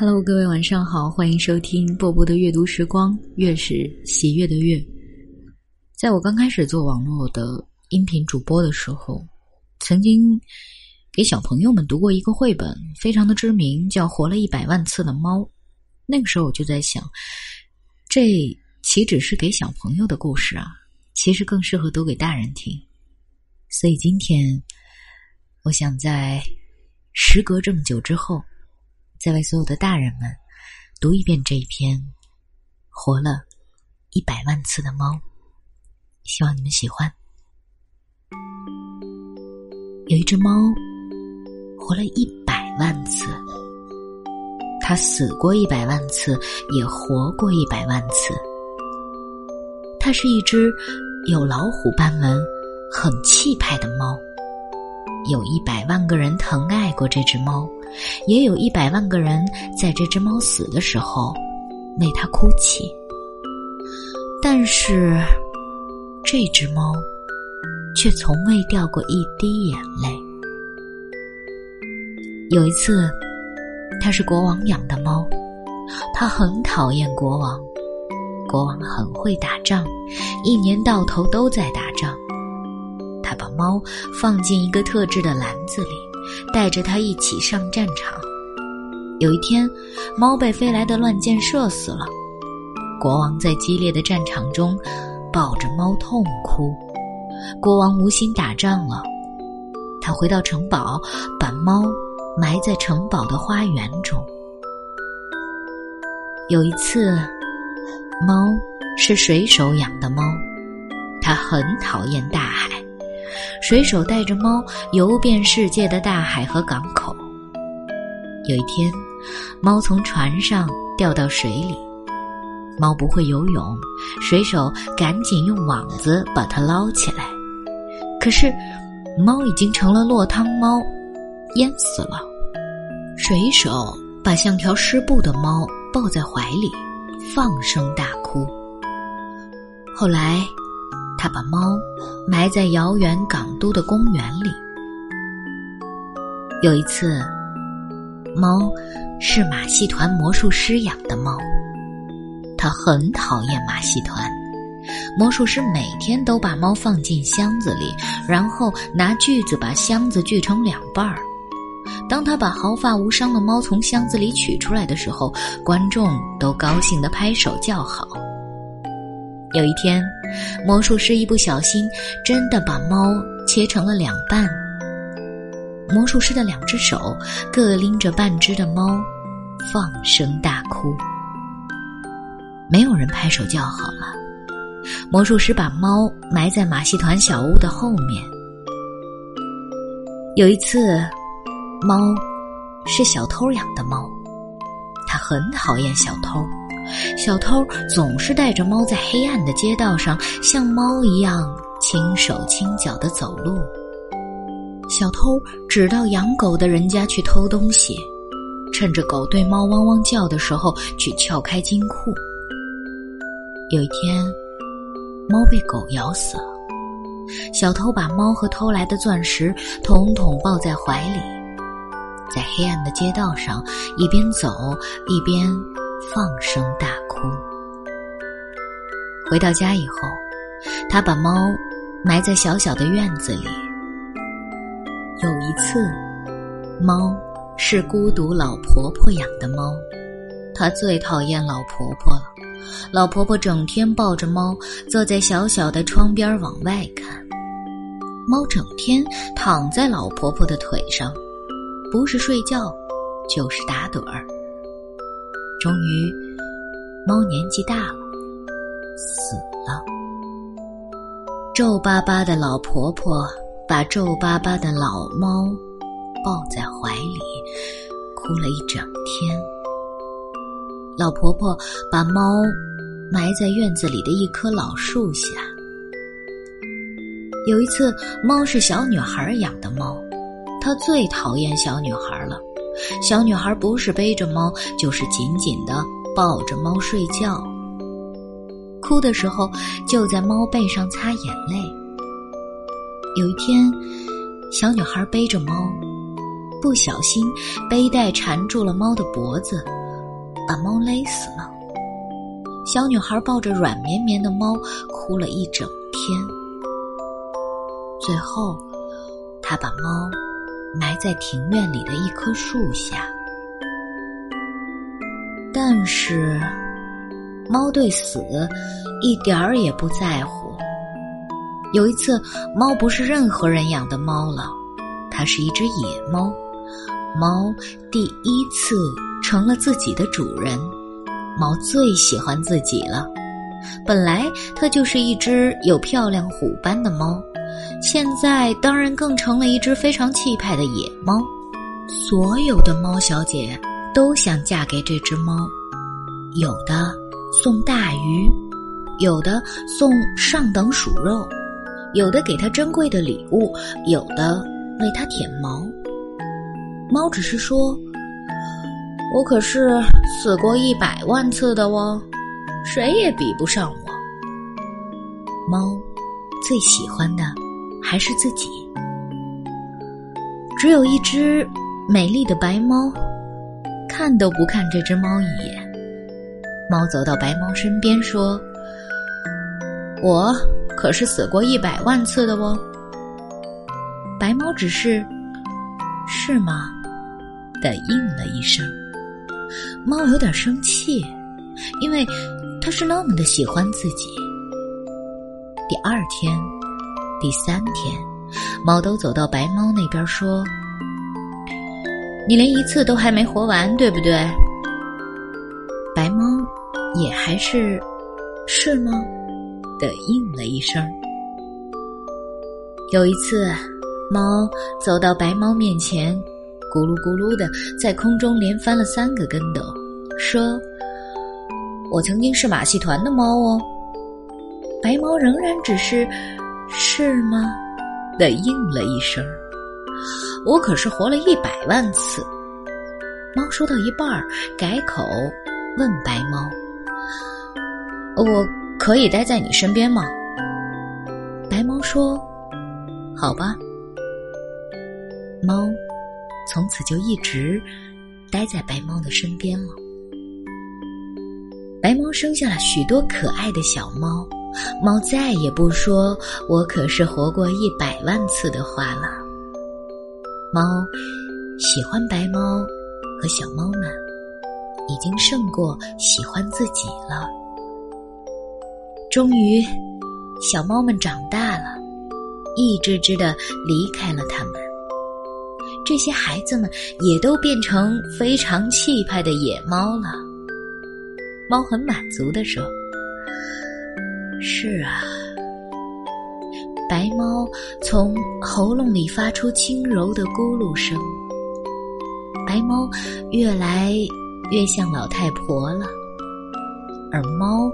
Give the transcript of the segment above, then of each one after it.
Hello，各位晚上好，欢迎收听波波的阅读时光，月是喜悦的月。在我刚开始做网络的音频主播的时候，曾经给小朋友们读过一个绘本，非常的知名，叫《活了一百万次的猫》。那个时候我就在想，这岂止是给小朋友的故事啊，其实更适合读给大人听。所以今天，我想在时隔这么久之后。再为所有的大人们读一遍这一篇活了一百万次的猫，希望你们喜欢。有一只猫活了一百万次，它死过一百万次，也活过一百万次。它是一只有老虎斑纹、很气派的猫。有一百万个人疼爱过这只猫，也有一百万个人在这只猫死的时候为它哭泣。但是，这只猫却从未掉过一滴眼泪。有一次，它是国王养的猫，它很讨厌国王。国王很会打仗，一年到头都在打仗。他把猫放进一个特制的篮子里，带着它一起上战场。有一天，猫被飞来的乱箭射死了。国王在激烈的战场中抱着猫痛哭。国王无心打仗了，他回到城堡，把猫埋在城堡的花园中。有一次，猫是水手养的猫，它很讨厌大海。水手带着猫游遍世界的大海和港口。有一天，猫从船上掉到水里，猫不会游泳，水手赶紧用网子把它捞起来。可是，猫已经成了落汤猫，淹死了。水手把像条湿布的猫抱在怀里，放声大哭。后来。他把猫埋在遥远港都的公园里。有一次，猫是马戏团魔术师养的猫，他很讨厌马戏团。魔术师每天都把猫放进箱子里，然后拿锯子把箱子锯成两半儿。当他把毫发无伤的猫从箱子里取出来的时候，观众都高兴地拍手叫好。有一天，魔术师一不小心，真的把猫切成了两半。魔术师的两只手各拎着半只的猫，放声大哭。没有人拍手叫好了。魔术师把猫埋在马戏团小屋的后面。有一次，猫是小偷养的猫，它很讨厌小偷。小偷总是带着猫在黑暗的街道上，像猫一样轻手轻脚的走路。小偷只到养狗的人家去偷东西，趁着狗对猫汪汪叫的时候去撬开金库。有一天，猫被狗咬死了，小偷把猫和偷来的钻石统统抱在怀里，在黑暗的街道上一边走一边。放声大哭。回到家以后，他把猫埋在小小的院子里。有一次，猫是孤独老婆婆养的猫，她最讨厌老婆婆了。老婆婆整天抱着猫，坐在小小的窗边往外看。猫整天躺在老婆婆的腿上，不是睡觉，就是打盹儿。终于，猫年纪大了，死了。皱巴巴的老婆婆把皱巴巴的老猫抱在怀里，哭了一整天。老婆婆把猫埋在院子里的一棵老树下。有一次，猫是小女孩养的猫，她最讨厌小女孩了。小女孩不是背着猫，就是紧紧的抱着猫睡觉。哭的时候就在猫背上擦眼泪。有一天，小女孩背着猫，不小心背带缠住了猫的脖子，把猫勒死了。小女孩抱着软绵绵的猫哭了一整天。最后，她把猫埋在庭院里的一棵树下。但是，猫对死一点儿也不在乎。有一次，猫不是任何人养的猫了，它是一只野猫。猫第一次成了自己的主人。猫最喜欢自己了。本来它就是一只有漂亮虎斑的猫，现在当然更成了一只非常气派的野猫。所有的猫小姐都想嫁给这只猫，有的送大鱼，有的送上等鼠肉。有的给他珍贵的礼物，有的为他舔毛。猫只是说：“我可是死过一百万次的哦，谁也比不上我。”猫最喜欢的还是自己。只有一只美丽的白猫，看都不看这只猫一眼。猫走到白猫身边说：“我。”可是死过一百万次的哦。白猫只是“是吗”的应了一声。猫有点生气，因为它是那么的喜欢自己。第二天、第三天，猫都走到白猫那边说：“你连一次都还没活完，对不对？”白猫也还是“是吗”。的应了一声。有一次，猫走到白猫面前，咕噜咕噜的在空中连翻了三个跟斗，说：“我曾经是马戏团的猫哦。”白猫仍然只是“是吗”的应了一声。我可是活了一百万次。猫说到一半儿，改口问白猫：“我？”可以待在你身边吗？白猫说：“好吧。”猫从此就一直待在白猫的身边了。白猫生下了许多可爱的小猫，猫再也不说“我可是活过一百万次”的话了。猫喜欢白猫和小猫们，已经胜过喜欢自己了。终于，小猫们长大了，一只只的离开了它们。这些孩子们也都变成非常气派的野猫了。猫很满足的说：“是啊。”白猫从喉咙里发出轻柔的咕噜声。白猫越来越像老太婆了。而猫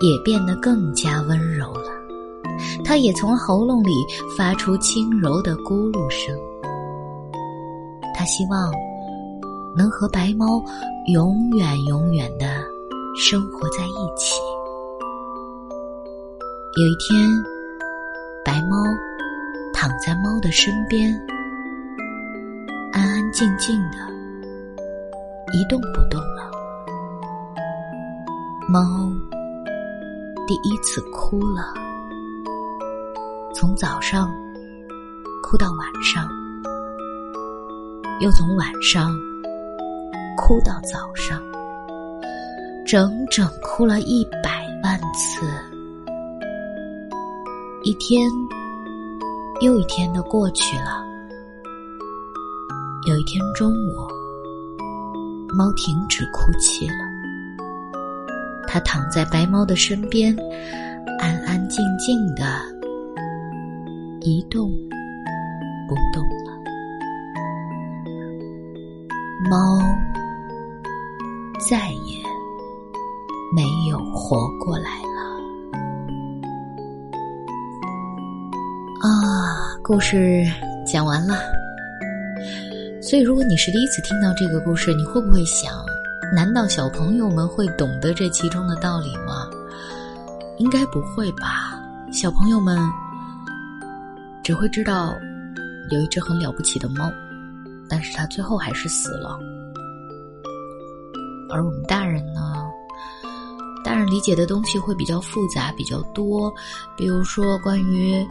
也变得更加温柔了，它也从喉咙里发出轻柔的咕噜声。它希望能和白猫永远永远的生活在一起。有一天，白猫躺在猫的身边，安安静静的，一动不动了。猫第一次哭了，从早上哭到晚上，又从晚上哭到早上，整整哭了一百万次。一天又一天的过去了，有一天中午，猫停止哭泣了。他躺在白猫的身边，安安静静的，一动不动了。猫再也没有活过来了。啊，故事讲完了。所以，如果你是第一次听到这个故事，你会不会想？难道小朋友们会懂得这其中的道理吗？应该不会吧。小朋友们只会知道有一只很了不起的猫，但是它最后还是死了。而我们大人呢，大人理解的东西会比较复杂，比较多。比如说关于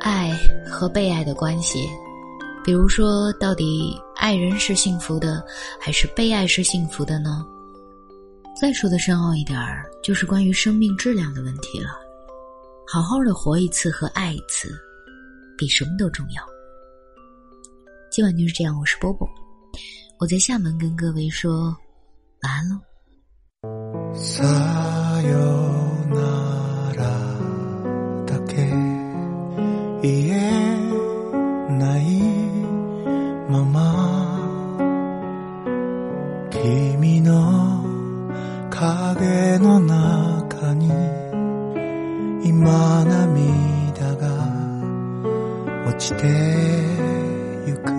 爱和被爱的关系，比如说到底爱人是幸福的，还是被爱是幸福的呢？再说的深奥一点儿，就是关于生命质量的问题了。好好的活一次和爱一次，比什么都重要。今晚就是这样，我是波波，我在厦门跟各位说。晚安喽。さよな 影の中に今涙が落ちてゆく。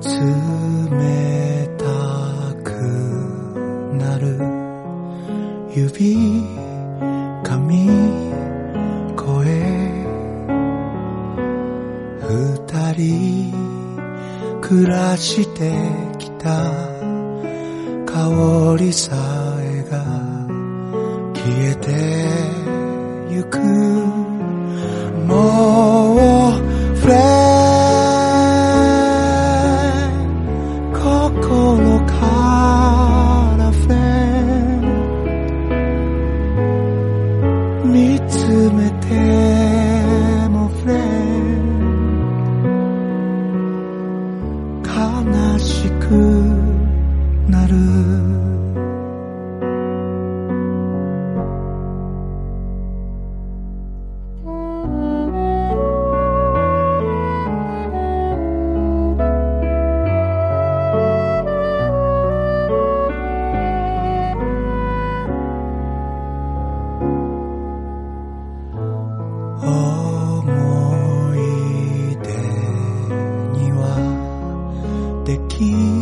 冷たくなる。指髪声。二人暮らして香りさえが消えてゆく。もうフレー心からフレー見つめてもフレー悲しくな」思い出にはできない